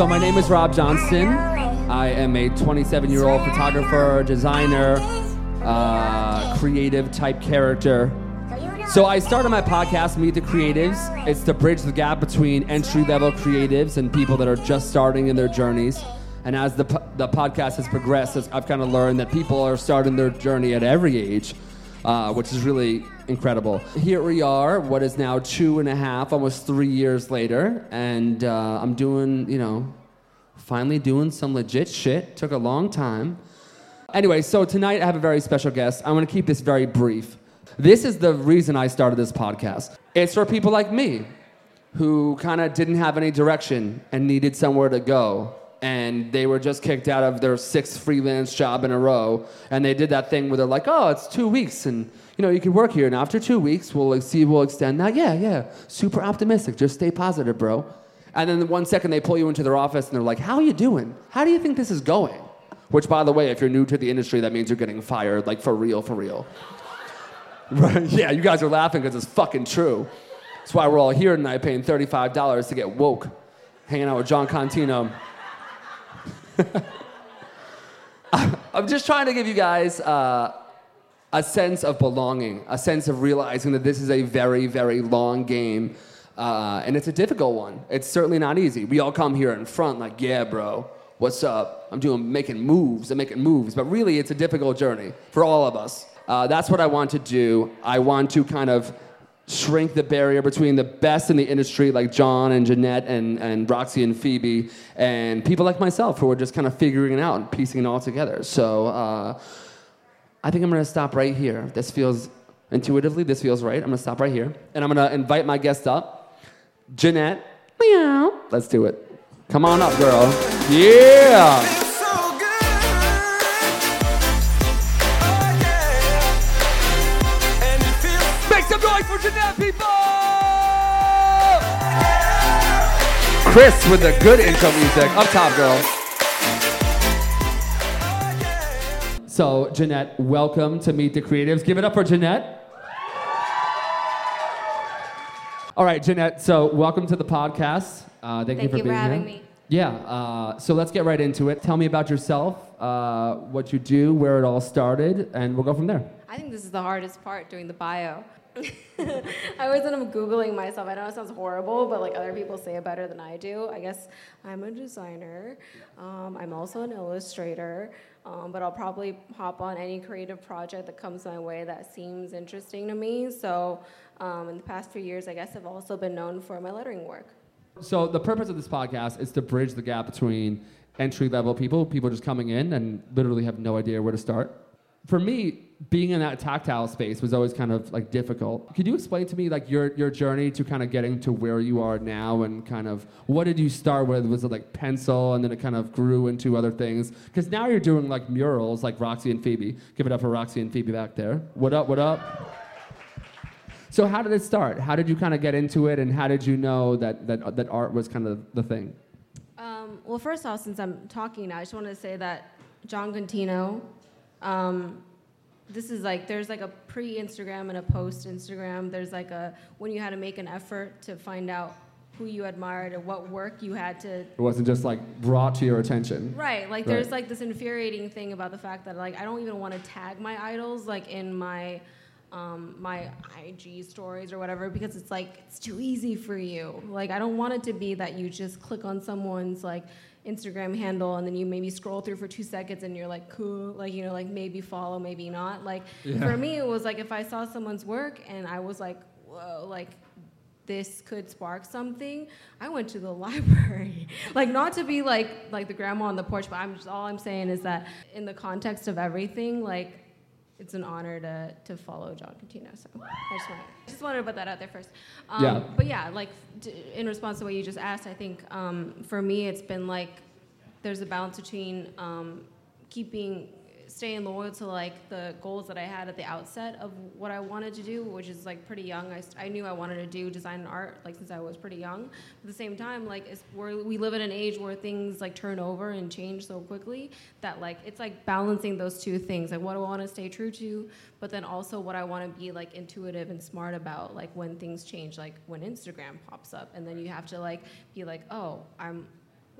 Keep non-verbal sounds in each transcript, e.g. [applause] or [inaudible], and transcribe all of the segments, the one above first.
So my name is Rob Johnston. I am a 27 year old photographer, designer, uh, creative type character. So I started my podcast, Meet the Creatives. It's to bridge the gap between entry level creatives and people that are just starting in their journeys. And as the, the podcast has progressed, I've kind of learned that people are starting their journey at every age, uh, which is really incredible. Here we are, what is now two and a half, almost three years later, and uh, I'm doing, you know, finally doing some legit shit. Took a long time. Anyway, so tonight I have a very special guest. I'm gonna keep this very brief. This is the reason I started this podcast. It's for people like me who kind of didn't have any direction and needed somewhere to go. And they were just kicked out of their sixth freelance job in a row. And they did that thing where they're like, oh, it's two weeks and you know, you can work here. And after two weeks, we'll like, see, we'll extend that. Yeah, yeah. Super optimistic. Just stay positive, bro. And then one second they pull you into their office and they're like, how are you doing? How do you think this is going? Which, by the way, if you're new to the industry, that means you're getting fired, like for real, for real. [laughs] Right? Yeah, you guys are laughing because it's fucking true. That's why we're all here tonight paying $35 to get woke, hanging out with Jon Contino. [laughs] I'm just trying to give you guys uh, a sense of belonging, a sense of realizing that this is a very, very long game. Uh, and it's a difficult one. It's certainly not easy. We all come here in front, like, yeah, bro, what's up? I'm doing making moves, I'm making moves. But really, it's a difficult journey for all of us. Uh, that's what I want to do. I want to kind of shrink the barrier between the best in the industry, like John and Jeanette and, and Roxy and Phoebe, and people like myself who are just kind of figuring it out and piecing it all together. So uh, I think I'm gonna stop right here. This feels intuitively, this feels right. I'm gonna stop right here, and I'm gonna invite my guest up, Jeanette. Meow. Let's do it. Come on up, girl. Yeah. Make some noise for Jeanette, people! Chris with the good intro music. Up top, girl. So, Jeanette, welcome to Meet the Creatives. Give it up for Jeanette. All right, Jeanette, so welcome to the podcast. Uh, thank, Thank you for you for being having here. me. Yeah, uh, so let's get right into it. Tell me about yourself, uh, what you do, where it all started, and we'll go from there. I think this is the hardest part doing the bio. [laughs] I always end up Googling myself. I know it sounds horrible, but like other people say it better than I do. I guess I'm a designer. Um, I'm also an illustrator, um, but I'll probably hop on any creative project that comes my way that seems interesting to me. So um, in the past few years, I guess I've also been known for my lettering work. So the purpose of this podcast is to bridge the gap between entry level people, people just coming in and literally have no idea where to start. For me, being in that tactile space was always kind of like difficult. Could you explain to me like your your journey to kind of getting to where you are now and kind of what did you start with? Was it like pencil and then it kind of grew into other things? Because now you're doing like murals like Roxy and Phoebe. Give it up for Roxy and Phoebe back there. What up? What up? So how did it start? How did you kind of get into it, and how did you know that that, that art was kind of the thing? Um, well, first off, since I'm talking now, I just want to say that Jon Contino, um, this is like there's like a pre-Instagram and a post-Instagram. There's like a when you had to make an effort to find out who you admired and what work you had to. It wasn't just like brought to your attention. Right, like Right. there's like this infuriating thing about the fact that like I don't even want to tag my idols like in my um, my IG stories or whatever because it's like it's too easy for you. Like I don't want it to be that you just click on someone's like Instagram handle and then you maybe scroll through for two seconds and you're like cool, like you know, like maybe follow, maybe not. Like Yeah. for me, it was like if I saw someone's work and I was like, whoa, like this could spark something i went to the [laughs] library like not to be like like the grandma on the porch but i'm just all i'm saying is that in the context of everything like it's an honor to to follow jon Contino. so i just wanted, just wanted to put that out there first um, Yeah. but yeah like in response to what you just asked i think um, for me it's been like there's a balance between um, keeping staying loyal to like the goals that I had at the outset of what I wanted to do, which is like pretty young. I, I knew I wanted to do design and art like since I was pretty young. At the same time, like it's, we're, we live in an age where things like turn over and change so quickly that like it's like balancing those two things. Like what do I want to stay true to, but then also what I want to be like intuitive and smart about like when things change, like when Instagram pops up, and then you have to like be like, oh, I'm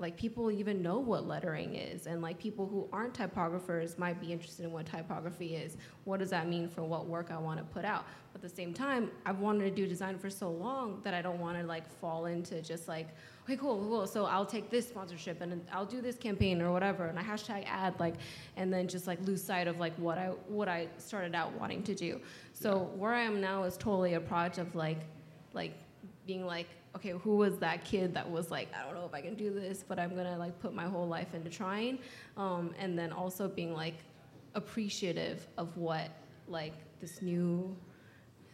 like people even know what lettering is and like people who aren't typographers might be interested in what typography is. What does that mean for what work i want to put out? But at the same time i've wanted to do design for so long that i don't want to like fall into just like okay cool cool so i'll take this sponsorship and i'll do this campaign or whatever and i hashtag ad like and then just like lose sight of like what i what i started out wanting to do. So where i am now is totally a product of like like being like okay, who was that kid that was like, I don't know if I can do this, but I'm gonna like put my whole life into trying, um, and then also being like appreciative of what like this new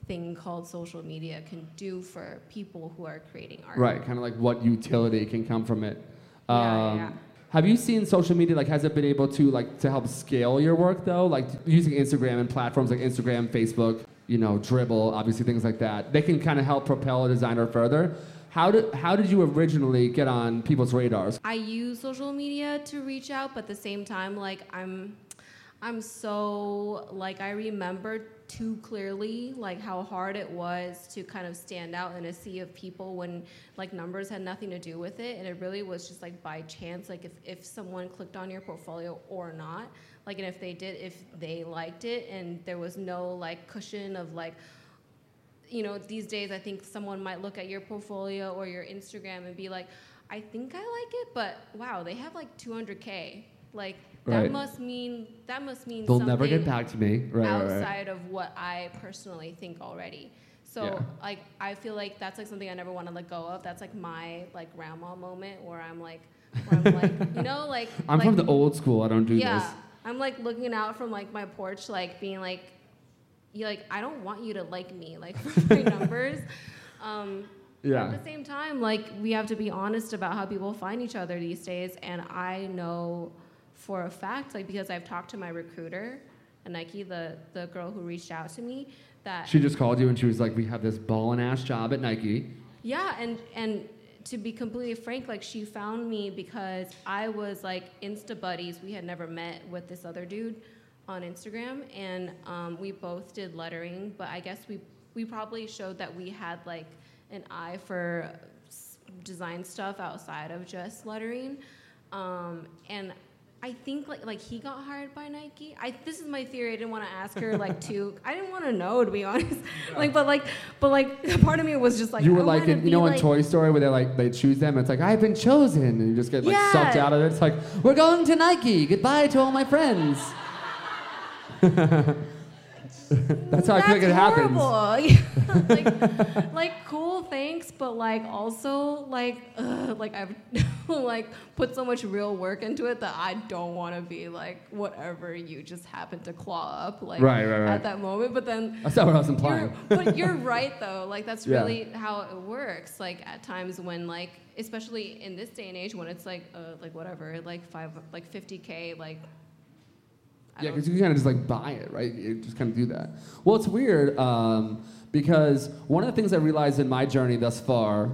thing called social media can do for people who are creating art. Right, kind of like what utility can come from it. Um, yeah, yeah. Have you seen social media like has it been able to like to help scale your work though? Like using Instagram and platforms like Instagram, Facebook, you know, Dribbble, obviously things like that. They can kind of help propel a designer further. How did how did you originally get on people's radars? I use social media to reach out, but at the same time, like I'm I'm so like I remember too clearly like how hard it was to kind of stand out in a sea of people when like numbers had nothing to do with it and it really was just like by chance like if, if someone clicked on your portfolio or not like and if they did if they liked it and there was no like cushion of like you know these days i think someone might look at your portfolio or your instagram and be like i think i like it but wow they have like 200k like that right. must mean that must mean something. they'll never get back to me right, outside right. of what i personally think already so yeah. like i feel like that's like something i never want to let go of that's like my like grandma moment where i'm like where i'm like you know like [laughs] i'm like, from the old school i don't do yeah, this I'm like looking out from like my porch, like being like, you like I don't want you to like me, like [laughs] my [laughs] numbers. Um, yeah. At the same time, like we have to be honest about how people find each other these days, and I know for a fact, like because I've talked to my recruiter, at Nike, the the girl who reached out to me, that she just called you and she was like, "We have this ball and ass job at Nike." Yeah, and and to be completely frank, like she found me because I was like Insta buddies. We had never met with this other dude on Instagram, and um, we both did lettering. But I guess we we probably showed that we had like an eye for design stuff outside of just lettering. Um, and I think like like he got hired by Nike. I this is my theory. I didn't want to ask her like [laughs] too. I didn't want to know to be honest. like but like but like [laughs] part of me was just like you were like in, you know like, in Toy Story where they like they choose them. it's like I've been chosen, and you just get like yeah. sucked out of it. It's like we're going to Nike. Goodbye to all my friends. [laughs] That's how That's I feel like it happens. like, like, cool, thanks, but like also like, [laughs] ugh, like I've [laughs] like put so much real work into it that I don't want to be like whatever you just happen to claw up like right, right, right. at that moment. But then that's not what I was implying. You're, [laughs] but you're right though. Like that's really yeah. how it works. Like at times when like, especially in this day and age when it's like uh, like whatever like five like 50k like yeah, because you kind of just like buy it, right? You just kind of do that. Well, it's weird um, because one of the things I realized in my journey thus far,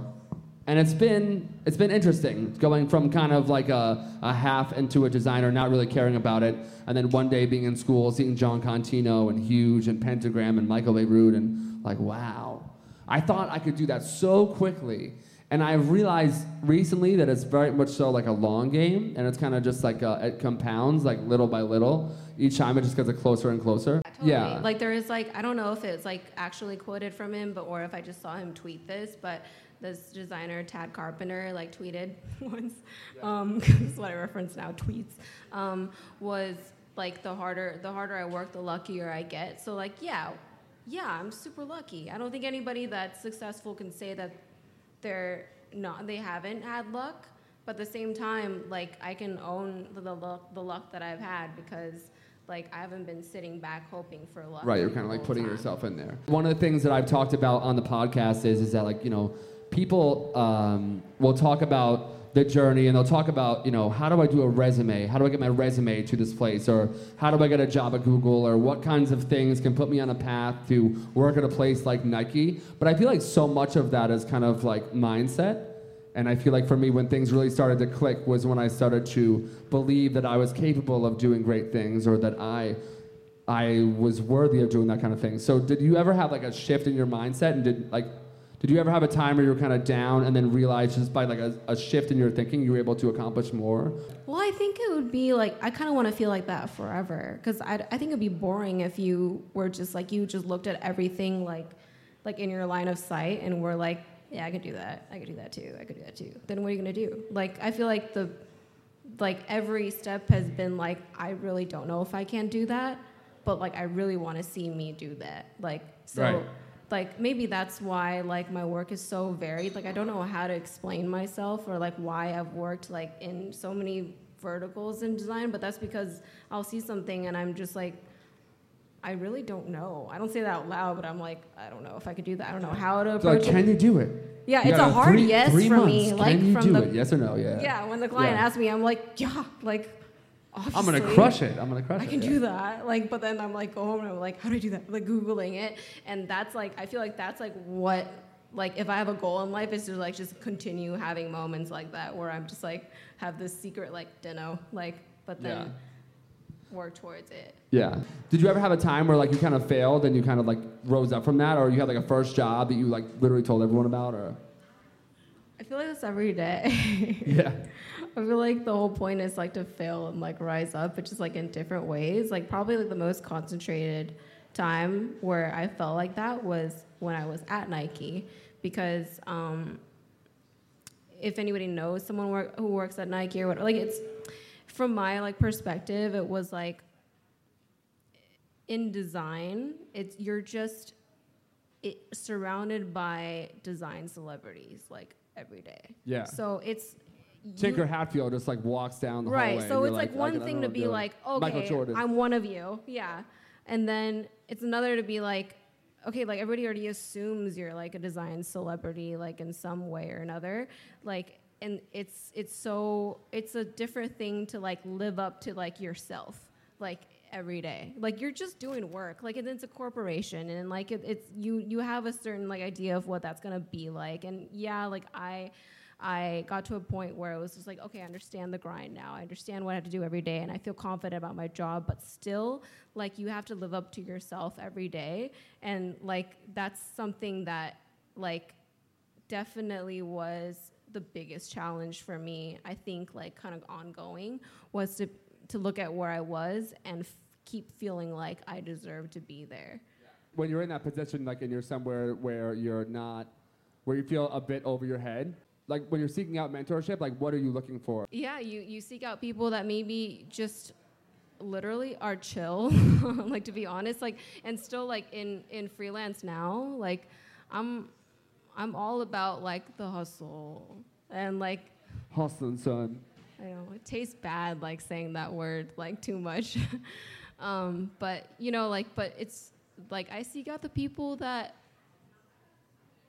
and it's been it's been interesting going from kind of like a, a half into a designer, not really caring about it, and then one day being in school, seeing Jon Contino and Huge and Pentagram and Michael Bierut, and like, wow, I thought I could do that so quickly. And I've realized recently that it's very much so like a long game, and it's kind of just like uh, it compounds like little by little. Each time it just gets closer and closer. Yeah, totally. yeah. Like there is like I don't know if it's like actually quoted from him, but or if I just saw him tweet this, but this designer Tad Carpenter like tweeted [laughs] once. Yeah. Um, [laughs] this is what I reference now. Tweets um, was like the harder the harder I work, the luckier I get. So like yeah, yeah, I'm super lucky. I don't think anybody that's successful can say that they're not they haven't had luck but at the same time like i can own the, the luck the luck that i've had because like i haven't been sitting back hoping for luck right you're kind of like putting time. yourself in there. One of the things that i've talked about on the podcast is is that like you know people um, will talk about the journey and they'll talk about you know how do i do a resume? How do i get my resume to this place? Or how do i get a job at google? Or what kinds of things can put me on a path to work at a place like nike? But i feel like so much of that is kind of like mindset and i feel like for me when things really started to click was when i started to believe that i was capable of doing great things or that i I was worthy of doing that kind of thing. So did you ever have like a shift in your mindset and did like Did you ever have a time where you were kind of down and then realized just by like a, a shift in your thinking, you were able to accomplish more? Well, I think it would be like I kind of want to feel like that forever because I, I think it'd be boring if you were just like you just looked at everything like like in your line of sight and were like yeah I could do that. I could do that too. I could do that too. Then what are you gonna do? Like I feel like the like every step has been like I really don't know if I can do that but like I really want to see me do that. Like so Right. like maybe that's why like my work is so varied. Like i don't know how to explain myself or like why i've worked like in so many verticals in design but that's because i'll see something and i'm just like i really don't know i don't say that out loud but i'm like i don't know if i could do that i don't know how to approach So like, approach can you do it? yeah You it's a hard three, yes three for months. me like you from do the it? Yes or no? Yeah. yeah when the client Yeah. asks me i'm like yeah like obviously. I'm gonna crush it. I'm gonna crush I it. I can yeah. do that. Like, but then I'm like, go home and I'm like, how do I do that? Like Googling it. And that's like, I feel like that's like what, like if I have a goal in life is to like just continue having moments like that where I'm just like, have this secret like, dunno, like, but then Yeah. Work towards it. Yeah. Did you ever have a time where like you kind of failed and you kind of like rose up from that, or you had like a first job that you like literally told everyone about, or? I feel like that's every day. [laughs] Yeah. I feel like the whole point is like to fail and like rise up, but just like in different ways. Like probably like the most concentrated time where I felt like that was when I was at Nike, because um, if anybody knows someone work, who works at Nike or whatever, like it's from my like perspective, it was like in design, it's you're just it, surrounded by design celebrities like every day. Yeah. So it's you- Tinker Hatfield just like walks down the hallway. right. So it's like, I one thing to be like, Michael okay, Jordan. I'm one of you, yeah, and then it's another to be like, okay, like everybody already assumes you're like a design celebrity, like in some way or another, like. And it's it's so it's a different thing to like live up to like yourself like every day. Like you're just doing work. Like and it's a corporation and like it, it's you you have a certain like idea of what that's gonna be like. And yeah like i i got to a point where it was just like okay i understand the grind now. I understand what i have to do every day and i feel confident about my job but still like you have to live up to yourself every day. And like that's something that like definitely was the biggest challenge for me i think like kind of ongoing was to to look at where i was and f- keep feeling like i deserve to be there when you're in that position, like and you're somewhere where you're not, where you feel a bit over your head, like when you're seeking out mentorship, like what are you looking for? yeah you you seek out people that maybe just literally are chill [laughs] like to be honest like and still like in in freelance now like i'm i'm all about like the hustle and like Hustling, son. I know it tastes bad like saying that word like too much. [laughs] um, but you know, like, but it's like I seek out the people that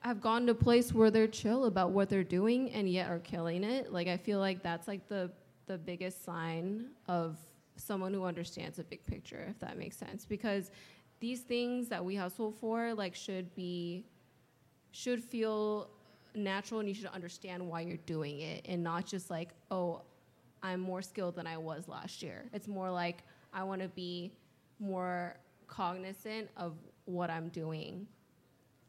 have gone to a place where they're chill about what they're doing and yet are killing it. Like I feel like that's like the the biggest sign of someone who understands the big picture, if that makes sense. Because these things that we hustle for like should be should feel natural and you should understand why you're doing it and not just like, oh, I'm more skilled than I was last year. It's more like I want to be more cognizant of what I'm doing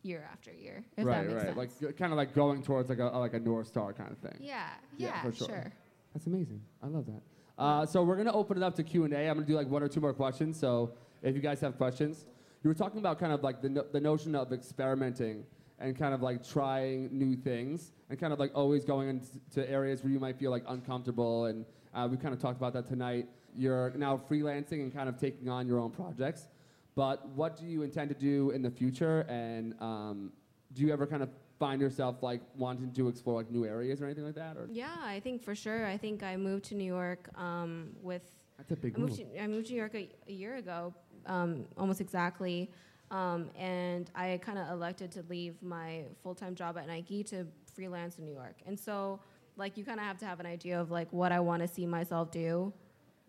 year after year. If right, that makes right. sense. Like kind of like going towards like a like a north star kind of thing. yeah, Yeah, yeah, for sure. sure. That's amazing. I love that. Uh, so we're gonna open it up to Q and A. I'm gonna do like one or two more questions. So if you guys have questions, you were talking about kind of like the no- the notion of experimenting and kind of like trying new things and kind of like always going into areas where you might feel like uncomfortable. And uh, we kind of talked about that tonight. You're now freelancing and kind of taking on your own projects. But what do you intend to do in the future? And um, do you ever kind of find yourself like wanting to explore like new areas or anything like that? Or Yeah, I think for sure. I think I moved to New York um, with that's a big I moved move. to, I moved to New York a, a year ago, um, almost exactly. Um, and I kind of elected to leave my full time job at Nike to freelance in New York. And so, like, you kind of have to have an idea of like what I want to see myself do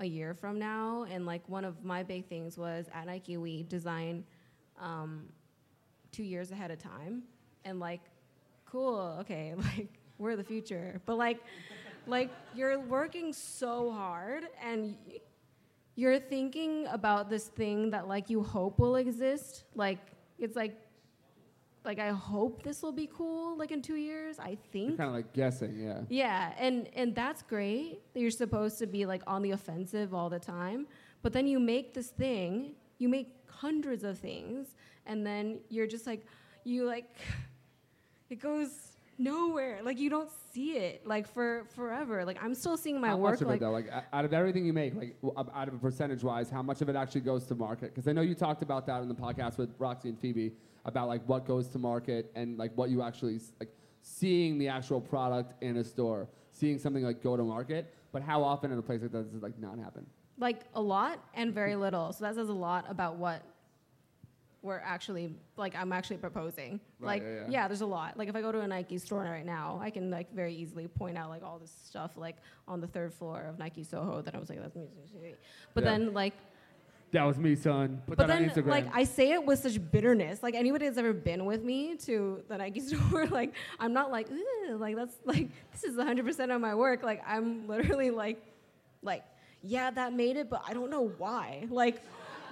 a year from now. And like, one of my big things was at Nike, we design um, two years ahead of time. And like, cool, okay, [laughs] like, we're the future. But like, like you're working so hard and you're thinking about this thing that like you hope will exist like it's like like I hope this will be cool like in two years. I think. kind of like guessing, yeah. Yeah, and and that's great. that You're supposed to be like on the offensive all the time, but then you make this thing, you make hundreds of things, and then you're just like, you like, [laughs] it goes nowhere. Like you don't see it like for forever. Like I'm still seeing my how work much of like it though? Like out of everything you make, like out of a percentage wise, how much of it actually goes to market? Because I know you talked about that in the podcast with Roxy and Phoebe about like what goes to market and like what you actually like seeing the actual product in a store, seeing something like go to market. But how often in a place like that does it like not happen? like a lot and very little. So that says a lot about what we're actually like I'm actually proposing. Right, like yeah, yeah. there's a lot. Like if I go to a Nike store right now, I can like very easily point out like all this stuff like on the third floor of Nike Soho that I was like that's me. But Yeah. then like That was me, son. Put but then Instagram. like I say it with such bitterness. Like anybody that's ever been with me to the Nike [laughs] store, like I'm not like like that's like this is 100% of my work. Like I'm literally like like yeah that made it, but I don't know why. Like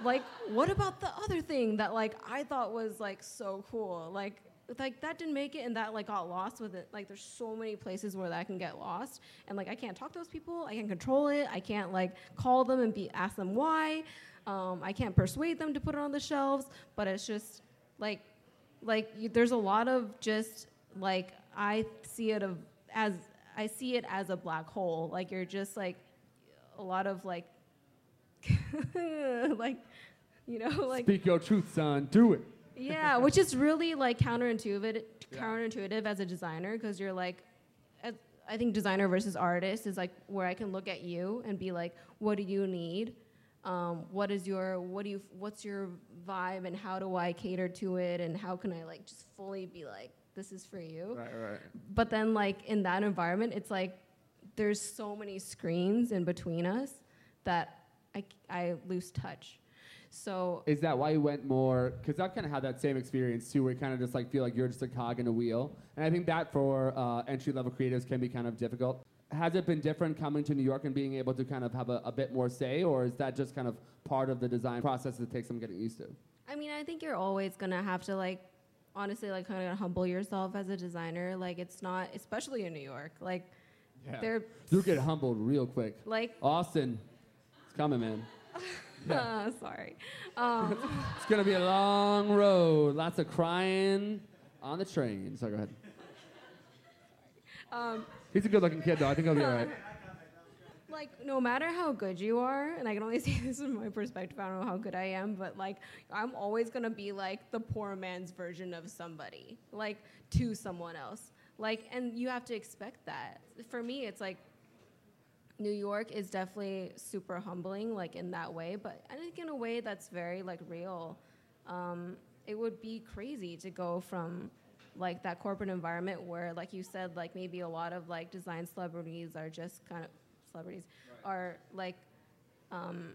like what about the other thing that like I thought was like so cool? Like like that didn't make it and that like got lost with it. Like there's so many places where that can get lost and like I can't talk to those people. I can't control it. I can't like call them and be ask them why. Um, I can't persuade them to put it on the shelves, but it's just like, like you, there's a lot of just like I see it of as I see it as a black hole. Like you're just like a lot of like, [laughs] like, you know, like Speak your truth, son. Do it. yeah, which is really like counterintuitive, Yeah. counterintuitive as a designer because you're like, as, I think designer versus artist is like where I can look at you and be like, what do you need? Um, what is your what do you what's your vibe and how do I cater to it and how can I like just fully be like this is for you? Right, right. But then like in that environment, it's like there's so many screens in between us that I, I lose touch. So Is that why you went more? Because I've kind of had that same experience too, where you kind of just like feel like you're just a cog in a wheel. And I think that for uh, entry level creatives can be kind of difficult. Has it been different coming to New York and being able to kind of have a, a bit more say, or is that just kind of part of the design process that takes some getting used to? I mean, I think you're always gonna have to like, honestly, like kind of humble yourself as a designer. Like, it's not, especially in New York. Like, they're You get humbled real quick. like, Austin, it's coming, man. [laughs] uh, sorry. Um, [laughs] It's gonna be a long road. Lots of crying on the train. So go ahead. um, He's a good-looking kid, though. I think he'll be all right. [laughs] like, no matter how good you are, and I can only say this from my perspective. I don't know how good I am, but like, I'm always gonna be like the poor man's version of somebody, like to someone else. Like, and you have to expect that. For me, it's like New York is definitely super humbling, like in that way, but I think in a way that's very like real. Um, it would be crazy to go from like that corporate environment where, like you said, like maybe a lot of like design celebrities are just kind of celebrities are like um,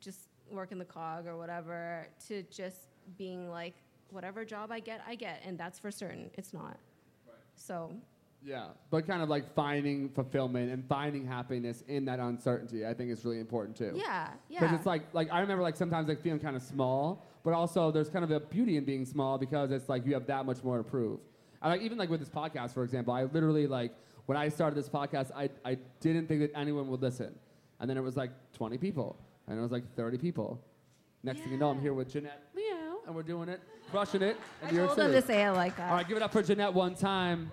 just working the cog or whatever to just being like whatever job I get, I get, and that's for certain. It's not. So Yeah, but kind of like finding fulfillment and finding happiness in that uncertainty, I think is really important too. yeah, yeah. Because it's like, like I remember like sometimes like feeling kind of small, but also there's kind of a beauty in being small because it's like you have that much more to prove. I like even like with this podcast, for example, I literally like when I started this podcast, I, I didn't think that anyone would listen, and then it was like 20 people, and it was like 30 people. Next thing you know, I'm here with Jeanette Leo, and we're doing it, crushing it I told them to say it like that. All right, give it up for Jeanette one time.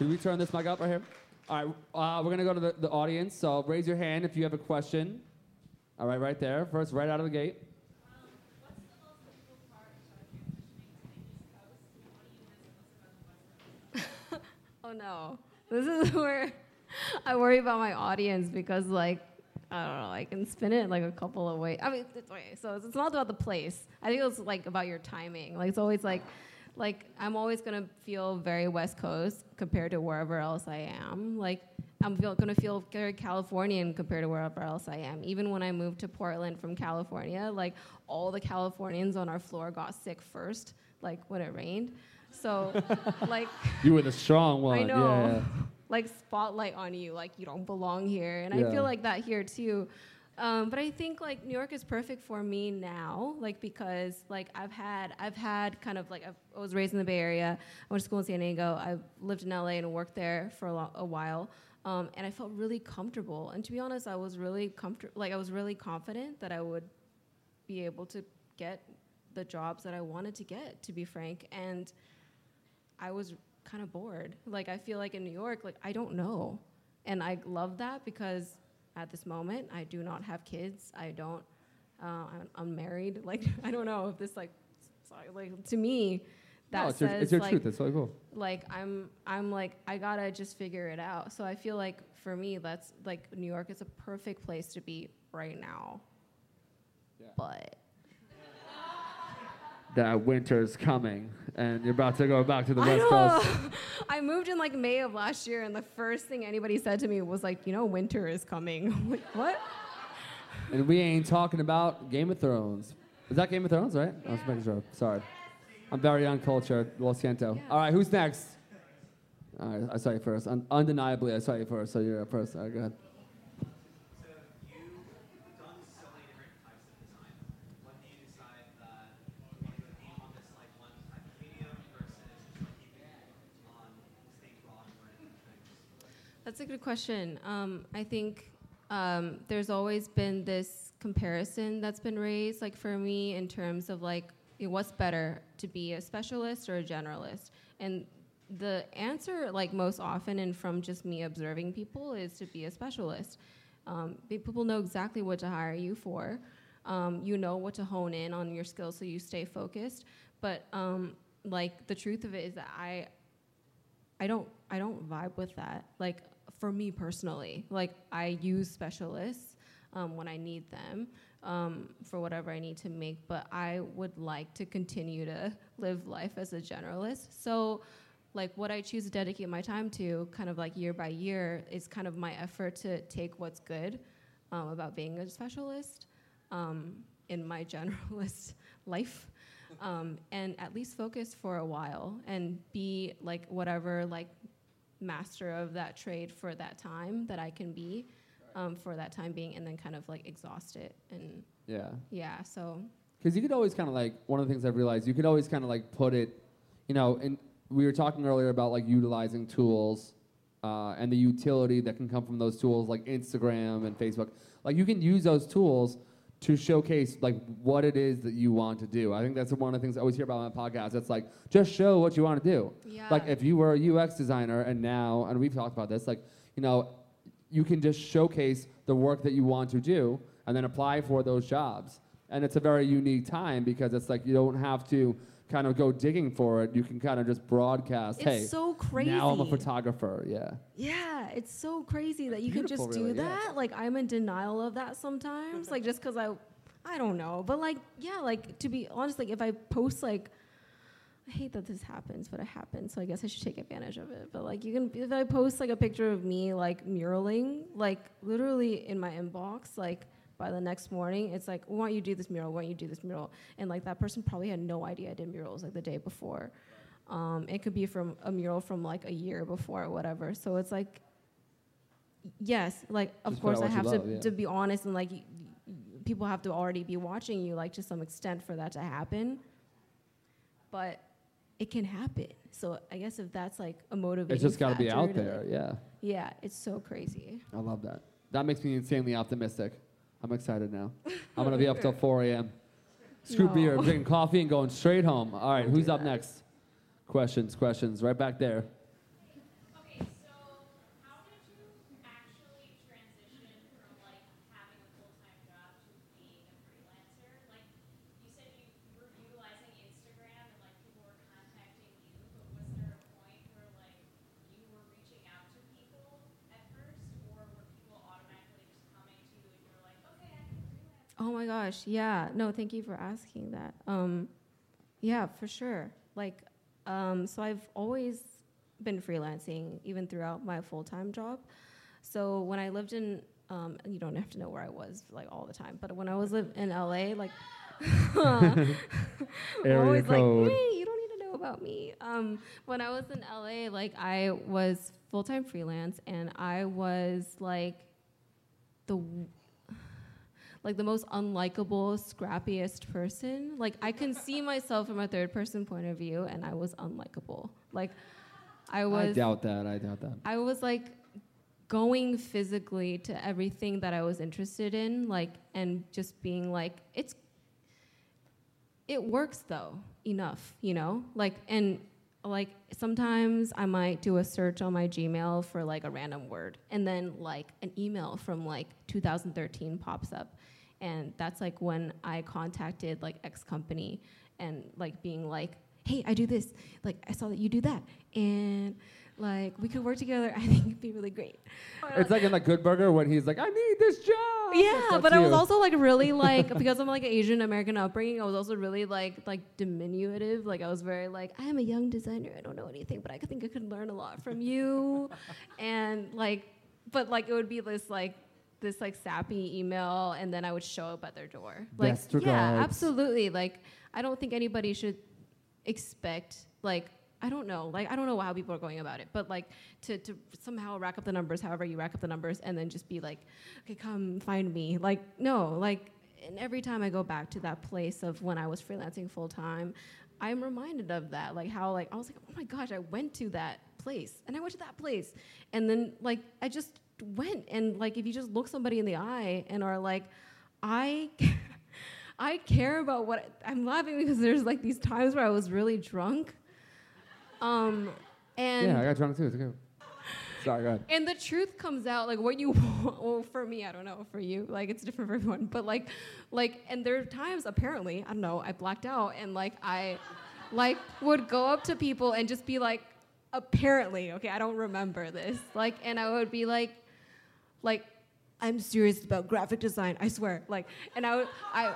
Can we turn this mic up right here? All right, uh, we're gonna go to the, the audience. So raise your hand if you have a question. All right, right there. First, right out of the gate. [laughs] Oh no. This is [laughs] where I worry about my audience because like I don't know, I can spin it like a couple of ways. I mean, it's, okay, so it's, it's not about the place. I think it's like about your timing. Like it's always like, like I'm always gonna feel very West Coast compared to wherever else I am. Like I'm feel, gonna feel very Californian compared to wherever else I am. Even when I moved to Portland from California, like all the Californians on our floor got sick first, like when it rained. So, [laughs] like. You were the strong one. I know. Yeah. like spotlight on you, like you don't belong here. And Yeah. I feel like that here too. Um, but I think like New York is perfect for me now, like because like I've had I've had kind of like I've, i was raised in the Bay Area. I went to school in San Diego. I lived in LA and worked there for a, lo- a while. Um, and I felt really comfortable. And to be honest, I was really comfortable. Like I was really confident that I would be able to get the jobs that I wanted to get. To be frank, and I was kind of bored. Like I feel like in New York, like I don't know, and I love that because at this moment. I do not have kids. I don't. Uh, I'm unmarried. [laughs] Like I don't know if this like, sorry, like to me, that no, it's says your, it's your like, truth. That's so cool. like I'm I'm like I gotta just figure it out. So I feel like for me, that's like New York is a perfect place to be right now. Yeah. But That winter's coming, and you're about to go back to the I West know. Coast. [laughs] I moved in like May of last year, and the first thing anybody said to me was like, you know, winter is coming. [laughs] Like, what? And we ain't talking about Game of Thrones. Is that Game of Thrones, right? I was making sure. Sorry. I'm very uncultured. Lo siento. Yeah. All right, who's next? All right, I saw you first. Un- undeniably, I saw you first, so you're up first. All right, go ahead. So you've done so many different types of design. When do you decide that you want to aim on this like one type of medium versus just like keeping it on staying broad and learning new things? That's a good question. Um, I think um, there's always been this comparison that's been raised, like for me, in terms of like what's better to be a specialist or a generalist, and the answer, like most often, and from just me observing people, is to be a specialist. Um, people know exactly what to hire you for. Um, you know what to hone in on your skills so you stay focused. But um, like the truth of it is that I I don't I don't vibe with that. Like for me personally, like I use specialists um, when I need them um, for whatever I need to make, but I would like to continue to live life as a generalist. So, like what I choose to dedicate my time to, kind of like year by year, is kind of my effort to take what's good um, about being a specialist um, in my [laughs] generalist life um, and at least focus for a while and be like whatever like master of that trade for that time that I can be um, for that time being, and then kind of like exhaust it and Yeah. yeah. So Because you could always kind of like, one of the things I've realized, you could always kind of like put it, you know, and we were talking earlier about like utilizing tools uh, and the utility that can come from those tools like Instagram and Facebook. Like you can use those tools to showcase like what it is that you want to do. I think that's one of the things I always hear about my podcast. It's like just show what you want to do. yeah. Like if you were a UX designer and now, and we've talked about this, like, you know, you can just showcase the work that you want to do and then apply for those jobs. And it's a very unique time because it's like you don't have to kind of go digging for it. You can kind of just broadcast, it's hey, so crazy. now I'm a photographer. Yeah. Yeah, it's so crazy that you beautiful, just do really, yeah. that. Like I'm in denial of that sometimes. like just because I, I don't know. But like yeah, like to be honest, like if I post like, I hate that this happens, but it happens. So I guess I should take advantage of it. But like you can, if I post like a picture of me like muraling, like literally in my inbox, like by the next morning, it's like, why don't you do this mural? Why don't you do this mural? And like that person probably had no idea I did murals like the day before. Um, it could be from a mural from like a year before or whatever. So it's like, yes, like of Just course I have love, to yeah. to be honest and like people have to already be watching you like to some extent for that to happen. But it can happen. So I guess if that's like a motivating, It's just got to be out there. Yeah. Yeah, it's so crazy. I love that. That makes me insanely optimistic. I'm excited now. I'm to be up till 4 a.m. Scoop No. beer, I'm drinking coffee, and going straight home. All right, who's up next? Questions, questions, right back there. Okay, so how did you actually transition from like having a full-time job to being a freelancer? Like you said you were utilizing Instagram and like people were contacting you, but was there a point where like you were reaching out to people at first or were people automatically just coming to you and you were like, okay, I can freelance? Oh my gosh, yeah. No, thank you for asking that. Um, yeah, for sure. Like, um, so I've always been freelancing, even throughout my full time job. So when I lived in, um, you don't have to know where I was like all the time, but when I was live in LA, like, [laughs] always code. like, hey, you don't need to know about me. Um, when I was in LA, like I was full time freelance, and I was like the like the most unlikable, scrappiest person. Like I can see [laughs] myself from a third person point of view, and I was unlikable. Like I was. I doubt that. I doubt that. I was like going physically to everything that I was interested in, like, and just being like, it's, it works though, enough, you know? Like, and like sometimes I might do a search on my Gmail for like a random word, and then like an email from like 2013 pops up. And that's like when I contacted like X company and like being like, hey, I do this. Like, I saw that you do that. And like, we could work together. [laughs] I think it'd be really great. It's like in the Good Burger when he's like, I need this job. Yeah, That's but I was also like really like [laughs] because I'm like an Asian American upbringing. I was also really like like diminutive. Like I was very like I am a young designer. I don't know anything, but I think I could learn a lot from you. [laughs] and like, but like it would be this like this like sappy email, and then I would show up at their door. Like Best yeah, regards. absolutely. Like I don't think anybody should expect like I don't know, like I don't know how people are going about it, but like to, to somehow rack up the numbers, however you rack up the numbers, and then just be like, okay, come find me. Like no, like and every time I go back to that place of when I was freelancing full time, I'm reminded of that, like how like I was like, oh my gosh, I went to that place, and I went to that place, and then like I just went, and like if you just look somebody in the eye and are like, I. [laughs] I care about what I'm laughing because there's like these times where I was really drunk. Um, and Yeah, I got drunk too. It's okay. Sorry, go ahead. and the truth comes out like what you [laughs] well for me i don't know for you like it's different for everyone but like like and there are times apparently i don't know i blacked out and like i like would go up to people and just be like apparently okay i don't remember this like and i would be like like i'm serious about graphic design i swear like and i would i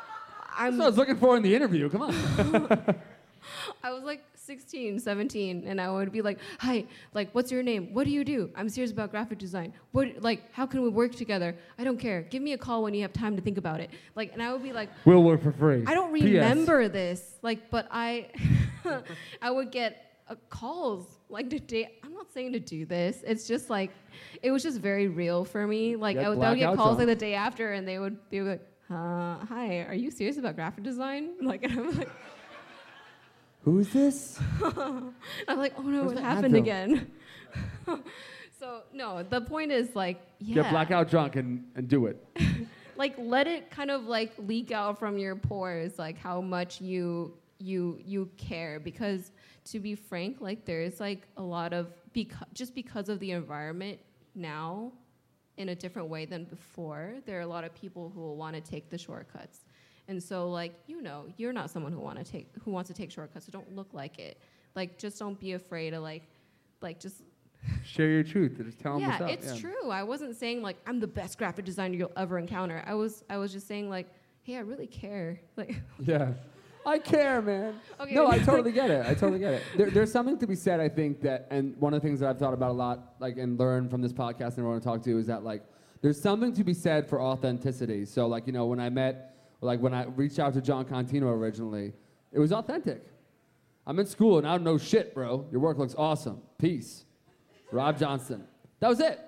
i'm That's what I was looking for in the interview. Come on. [laughs] I was like 16, 17, and I would be like, "Hi, like, what's your name? What do you do? I'm serious about graphic design. What, like, how can we work together? I don't care. Give me a call when you have time to think about it." Like, and I would be like, we'll work for free. "I don't PS. remember this." Like, but I, [laughs] I would get uh, calls like the day. I'm not saying to do this. It's just like, it was just very real for me. Like, I would, I would get calls like the day after, and they would they would. be like, Uh, hi, are you serious about graphic design? [laughs] Like, and I'm like, Who's this? [laughs] I'm like, oh no, Where's it happened again. [laughs] so no, the point is like, yeah, Get blackout drunk and, and do it. like let it kind of like leak out from your pores, like how much you you you care. Because to be frank, like there's like a lot of because just because of the environment now, in a different way than before, there are a lot of people who will want to take the shortcuts. And so like, you know, you're not someone who want to take who wants to take shortcuts, so don't look like it. Like just don't be afraid of like like just Share your truth. Just tell them yeah, up. it's true. I wasn't saying like I'm the best graphic designer you'll ever encounter. I was I was just saying like, hey, I really care. Like Yeah. [laughs] I care, man. Okay. No, I [laughs] totally get it. I totally get it. There, there's something to be said, I think, that, and one of the things that I've thought about a lot, like, and learned from this podcast and everyone I talk to is that, like, there's something to be said for authenticity. So, like, you know, when I met, like, when I reached out to Jon Contino originally, it was authentic. I'm in school and I don't know shit, bro. Your work looks awesome. Peace. Rob Johnston. That was it.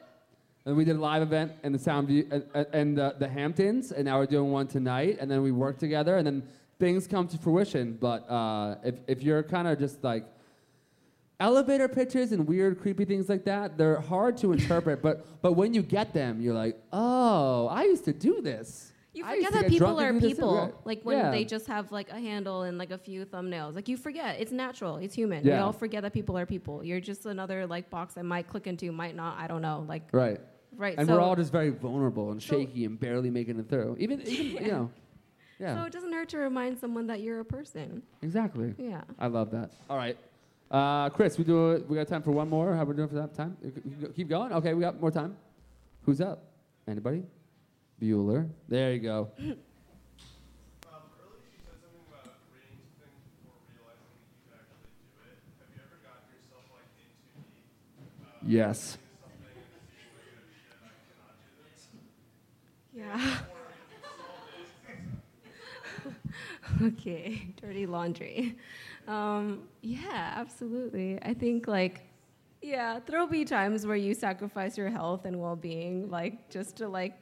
And we did a live event in the Soundview and, and- and the, the Hamptons, and now we're doing one tonight. And then we work together, and then things come to fruition. But uh, if, if you're kind of just like elevator pitches and weird, creepy things like that, they're hard to interpret. but but when you get them, you're like, oh, I used to do this. you forget that people are do this and people. Like when Yeah. they just have like a handle and like a few thumbnails. Like you forget. It's natural. It's human. We all forget that people are people. You're just another like box I might click into, might not. I don't know. Like Right. right. And so, we're all just very vulnerable and So- shaky and barely making it through. Even, even you [laughs] know. Yeah. So it doesn't hurt to remind someone that you're a person. exactly. Yeah. I love that. All right. Uh, Chris, we do. We got time for one more. How we doing for that time? You c- you go- Keep going. Okay, we got more time. Who's up? Anybody? Bueller. There you go. [coughs] Um, earlier you said something about agreeing to things before realizing that you could actually do it. Have you ever gotten yourself like into the uh, Yes. doing something and then being like, oh shit, I cannot do this? Yeah. [laughs] okay, dirty laundry. Um, yeah, absolutely. I think like, yeah, there'll be times where you sacrifice your health and well-being, like just to like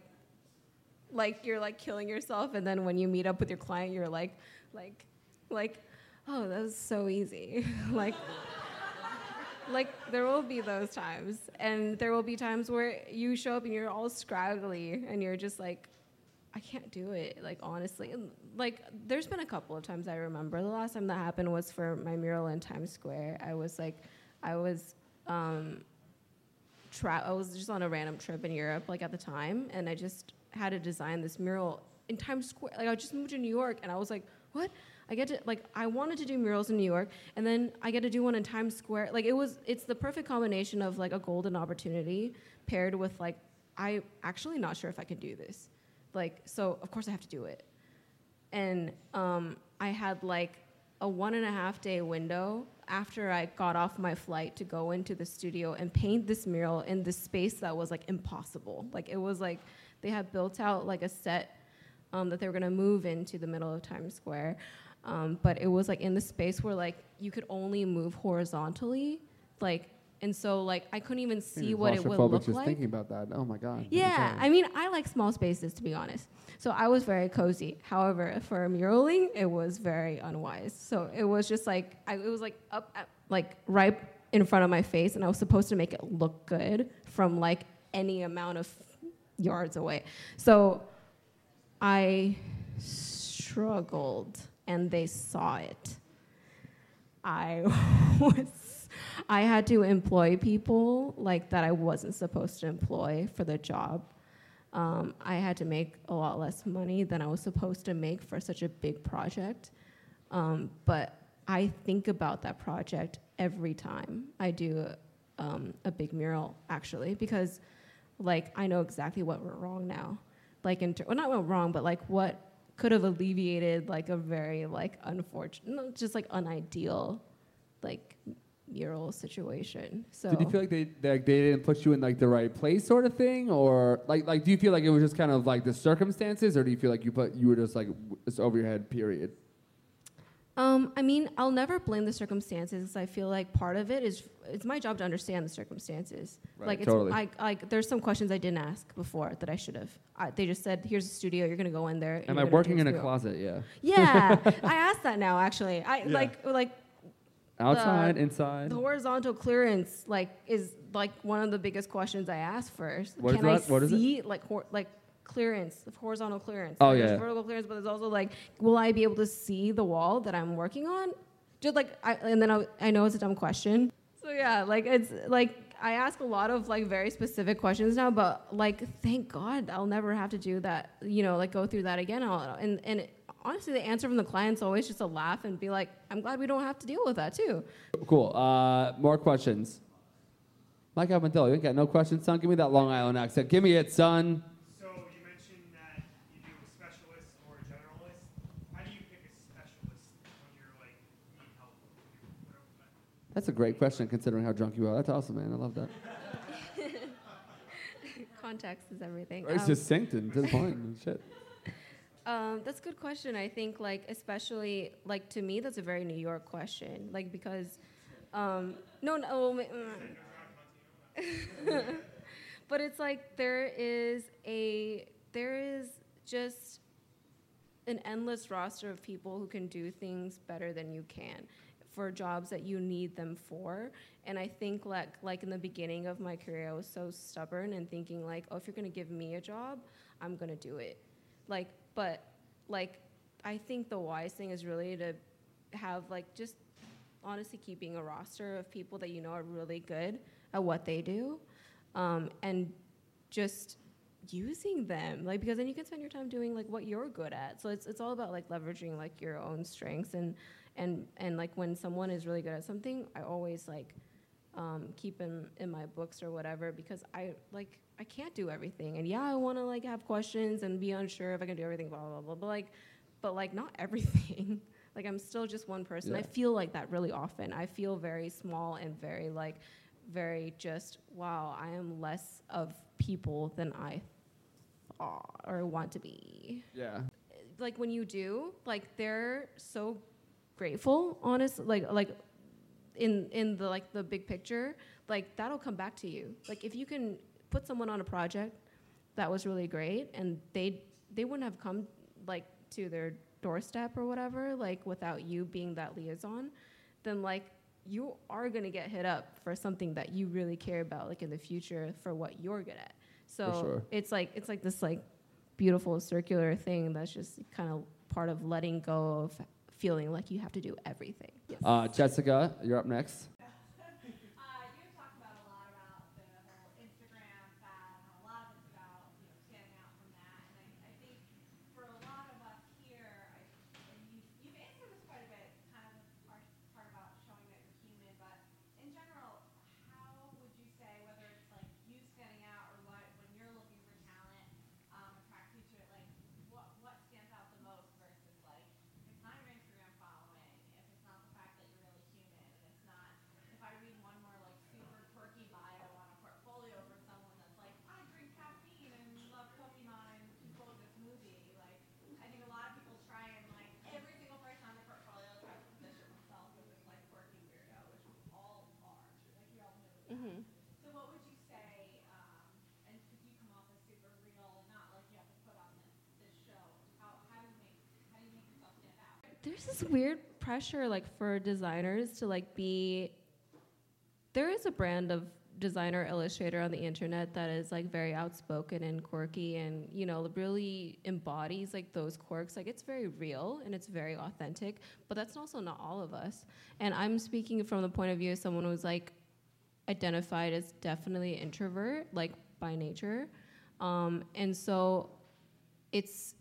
like you're like killing yourself, and then when you meet up with your client, you're like, like, like, oh, that was so easy. [laughs] like, like there will be those times, and there will be times where you show up and you're all scraggly, and you're just like, I can't do it. Like honestly, like there's been a couple of times I remember. The last time that happened was for my mural in Times Square. I was like, I was. Um, tra- I was just on a random trip in Europe, like at the time, and I just had to design this mural in Times Square. Like I just moved to New York, and I was like, what? I get to like I wanted to do murals in New York, and then I get to do one in Times Square. Like it was, it's the perfect combination of like a golden opportunity paired with like I actually not sure if I can do this. Like so, of course I have to do it, and um, I had like a one and a half day window after I got off my flight to go into the studio and paint this mural in this space that was like impossible. Like it was like they had built out like a set um, that they were gonna move into the middle of Times Square, um, but it was like in the space where like you could only move horizontally, like. And so, like, I couldn't even see what it would look just like. thinking about that. Oh my god. Yeah, I mean, I like small spaces to be honest. So I was very cozy. However, for muraling, it was very unwise. So it was just like I, it was like up, at, like right in front of my face, and I was supposed to make it look good from like any amount of yards away. So I struggled, and they saw it. I [laughs] was I had to employ people like that I wasn't supposed to employ for the job. Um, I had to make a lot less money than I was supposed to make for such a big project. Um, but I think about that project every time I do um, a big mural, actually, because like I know exactly what went wrong now. Like, in ter- well, not went wrong, but like what could have alleviated like a very like unfortunate, just like unideal, like mural situation. So Did you feel like they like they didn't put you in like the right place, sort of thing, or like like do you feel like it was just kind of like the circumstances, or do you feel like you put you were just like it's over your head, period? Um, I mean, I'll never blame the circumstances. I feel like part of it is it's my job to understand the circumstances. Right, like it's totally. like like there's some questions I didn't ask before that I should have. I, they just said, "Here's a studio. You're gonna go in there." Am I working in a closet? Yeah. Yeah, [laughs] I asked that now. Actually, I Yeah. like like Outside, The- inside. the horizontal clearance like is like one of the biggest questions I ask first. What is Can I that? What is it? see like hor- like clearance, horizontal clearance? Oh, Like, yeah. There's vertical clearance, but there's also like, will I be able to see the wall that I'm working on? Just like, I, and then I, I know it's a dumb question. So yeah, like it's like I ask a lot of like very specific questions now, but like thank God I'll never have to do that. You know, like go through that again. I'll, and and honestly, the answer from the client's always just a laugh and be like, I'm glad we don't have to deal with that too. Cool. Uh, more questions. Mike Alvendale, you ain't got no questions, son. Give me that Long Island accent. Give me it, son. So you mentioned that you do a specialist or a generalist. How do you pick a specialist when you're like need help? That's a great question considering how drunk you are. That's awesome, man. I love that. [laughs] Context is everything. It's Um, just succinct to the point. Shit. Um, that's a good question. I think, like, especially, like, to me, that's a very New York question. Like, because, um, no, no, oh, mm. [laughs] but it's like there is a, there is just an endless roster of people who can do things better than you can for jobs that you need them for. And I think like like in the beginning of my career, I was so stubborn and thinking like, oh, if you're gonna give me a job, I'm gonna do it. Like, but like I think the wise thing is really to have like just honestly keeping a roster of people that you know are really good at what they do, um, and just using them like because then you can spend your time doing like what you're good at. So it's it's all about like leveraging like your own strengths and and and like when someone is really good at something i always like um, keep them in my books or whatever because i like i can't do everything. And yeah i want to like have questions and be unsure if i can do everything blah blah blah but like but like not [laughs] everything. Like i'm still just one person. I feel like that really often. I feel very small and very like very just wow i am less of people than i thought or want to be. Yeah. like when you do like they're so grateful honest like like in in the like the big picture like that'll come back to you. Like if you can put someone on a project that was really great and they they wouldn't have come like to their doorstep or whatever like without you being that liaison then like you are going to get hit up for something that you really care about like in the future for what you're good at so sure. it's like it's like this like beautiful circular thing that's just kind of part of letting go of feeling like you have to do everything yes. Uh, Jessica, you're up next. Uh, you talked about a lot about the whole Instagram fad, and a lot of it's about you know standing out from that. And I, I think for a lot of us here, I, and you, you've answered this quite a bit, kind of the part, part about showing that you're human. But in general, how would you say whether it's like you standing out or what when you're looking for talent um, attracts you to it? Like what what stands out the most versus like it's not your Instagram following, if it's not the fact that you're really human, and it's not if I read one more like super quirky bio on a portfolio for someone that's like, I drink caffeine and love Pokemon and compose this movie, like I think a lot of people try and like every single person on their portfolio tries to position themselves as this like quirky weirdo, which we all are. Like we all know that. So what would you say, um, and because you come off as super real and not like you have to put on this, this show, how, how do you make how do you make yourself stand out? there's this weird pressure like for designers to like be there is a brand of designer illustrator on the internet that is like very outspoken and quirky and you know really embodies like those quirks. Like it's very real and it's very authentic but that's also not all of us. And i'm speaking from the point of view of someone who's like identified as definitely introvert like by nature. Um, and so it's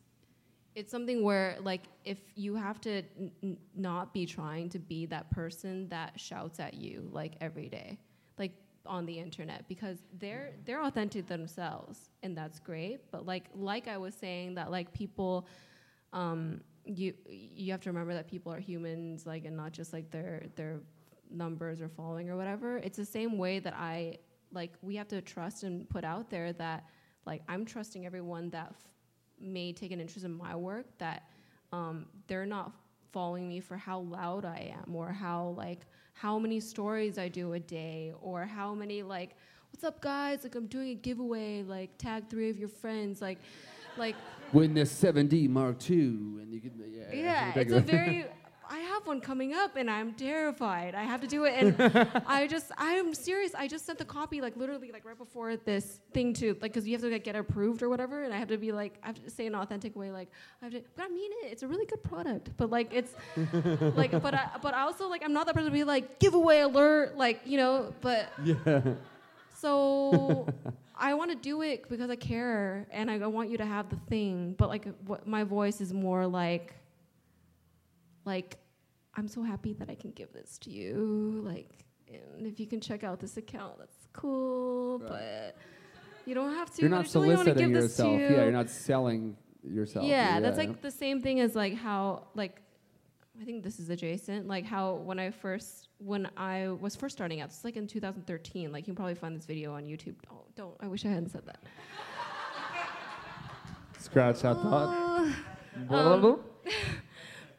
it's something where like if you have to n- not be trying to be that person that shouts at you like every day like on the internet because they're they're authentic themselves and that's great. But like like i was saying that like people um you you have to remember that people are humans like and not just like their their numbers or following or whatever. It's the same way that i like we have to trust and put out there that like i'm trusting everyone that may take an interest in my work that um, they're not following me for how loud I am or how like how many stories I do a day or how many like what's up guys like I'm doing a giveaway like tag three of your friends like like Win this 7D Mark II, and you can yeah. yeah, it's a very. [laughs] I have one coming up, and I'm terrified. I have to do it, and [laughs] I just, I'm serious. I just sent the copy like literally like right before this thing to like because you have to like get approved or whatever, and I have to be like I have to say in an authentic way like I have to. But I mean it. It's a really good product, but like it's [laughs] like but I but I also like I'm not that person to be like giveaway alert like you know but yeah. so I want to do it because I care and I want you to have the thing. But like what my voice is more like like I'm so happy that I can give this to you. Like and if you can check out this account, that's cool. Right. But you don't have to. You're not really soliciting give this to yourself. you. Yeah, you're not selling yourself. Yeah, that's like the same thing as like how like I think this is adjacent. Like how when I first when I was first starting out, it's like in 2013. Like you can probably find this video on YouTube. Oh, don't! I wish I hadn't said that. scratch that thought. Um,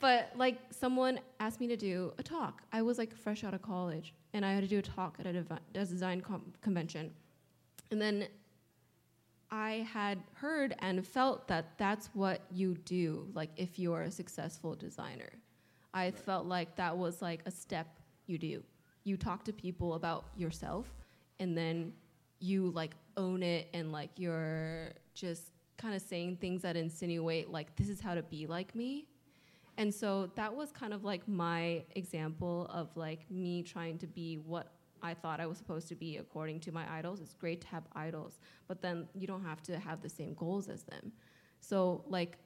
but like someone asked me to do a talk. I was like fresh out of college, and I had to do a talk at a, devi- a design com- convention, and then I had heard and felt that that's what you do. Like if you're a successful designer, I felt like that was like a step you do. You talk to people about yourself, and then you like own it, and like you're just kind of saying things that insinuate like this is how to be like me. And so that was kind of like my example of like me trying to be what I thought I was supposed to be according to my idols. It's great to have idols, but then you don't have to have the same goals as them. So like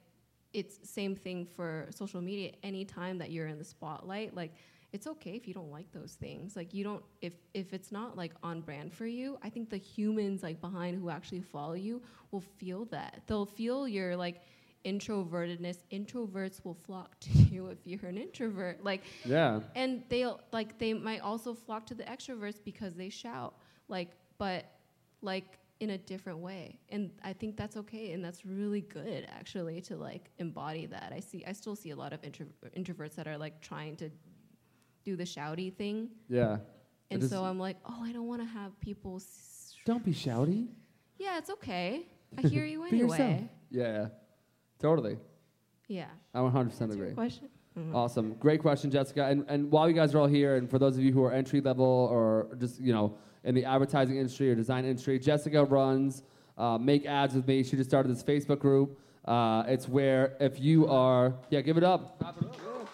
it's same thing for social media. Anytime that you're in the spotlight, like it's okay if you don't like those things. Like you don't if if it's not like on brand for you, I think the humans like behind who actually follow you will feel that. They'll feel your like introvertedness. Introverts will flock to [laughs] you if you're an introvert. Like Yeah. and they'll like they might also flock to the extroverts because they shout like but like in a different way and i think that's okay and that's really good actually to like embody that i see i still see a lot of intro- introverts that are like trying to do the shouty thing Yeah. and so i'm like oh i don't want to have people s- don't be shouty. yeah it's okay i [laughs] hear you anyway Yeah. Totally. Yeah. I 100% That's your agree. question. Mhm. Awesome. Great question, Jessica. And, and while you guys are all here, and for those of you who are entry level or just, you know, in the advertising industry or design industry, Jessica runs uh, Make Ads With Me. She just started this Facebook group. Uh, it's where if you are, yeah, give it up. Clap it up. Yeah.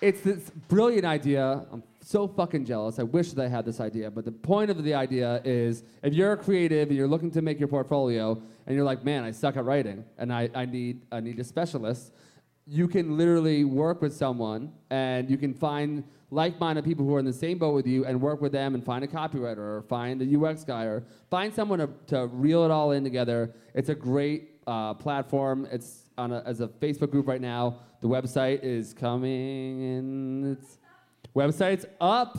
It's this brilliant idea. I'm so fucking jealous. I wish that I had this idea. But the point of the idea is if you're creative and you're looking to make your portfolio and you're like, man, I suck at writing and I, I, need, I need a specialist, you can literally work with someone and you can find like-minded people who are in the same boat with you and work with them and find a copywriter or find a UX guy or find someone to, to reel it all in together. It's a great uh, platform. It's on a, as a Facebook group right now. The website is coming and it's website's up.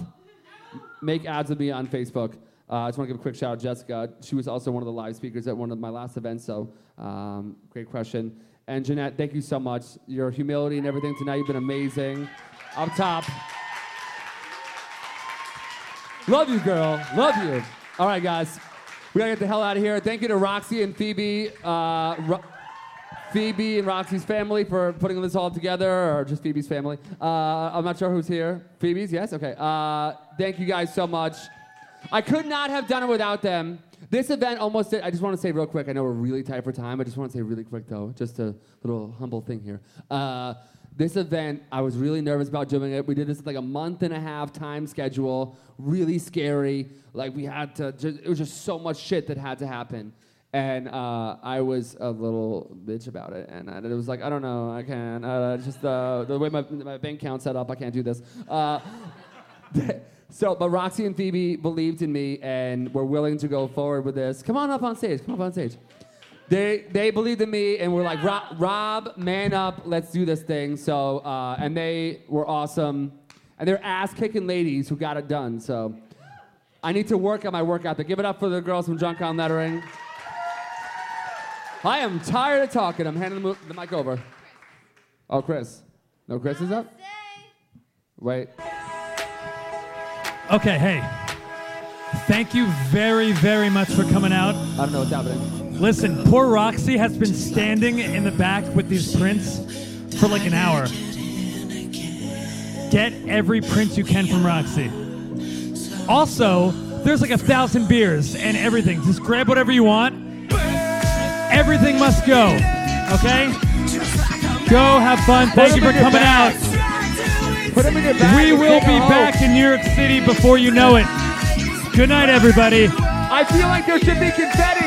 Make ads with me on Facebook. Uh, I just want to give a quick shout out to Jessica. She was also one of the live speakers at one of my last events, so um, great question. And Jeanette, thank you so much. Your humility and everything tonight, you've been amazing. Up top. Love you, girl. Love you. All right, guys. We gotta get the hell out of here. Thank you to Roxy and Phoebe. Uh, Ro- Phoebe and Roxy's family for putting this all together, or just Phoebe's family. Uh, I'm not sure who's here. Phoebe's, yes? Okay. Uh, thank you guys so much. I could not have done it without them. This event almost did. I just want to say real quick. I know we're really tight for time. I just want to say really quick though, just a little humble thing here. Uh, this event, I was really nervous about doing it. We did this like a month and a half time schedule, really scary. Like we had to. Just, it was just so much shit that had to happen. And uh, I was a little bitch about it, and I, it was like, I don't know, I can't. Uh, just uh, the way my, my bank account set up, I can't do this. Uh, [laughs] so, but Roxy and Phoebe believed in me and were willing to go forward with this. Come on up on stage. Come up on stage. They they believed in me and were like, Rob, Rob man up, let's do this thing. So, uh, and they were awesome, and they're ass kicking ladies who got it done. So, I need to work on my work ethic. Give it up for the girls from Drunk on Lettering. I am tired of talking. I'm handing the, the mic over. Oh, Chris. No, Chris is up. Wait. Okay, hey. Thank you very, very much for coming out. I don't know what's happening. Listen, poor Roxy has been standing in the back with these prints for like an hour. Get every print you can from Roxy. Also, there's like a thousand beers and everything. Just grab whatever you want. Everything must go. Okay? Go have fun. Thank you for coming out. Put them in your bag. We will be back in New York City before you know it. Good night, everybody. I feel like there should be confetti.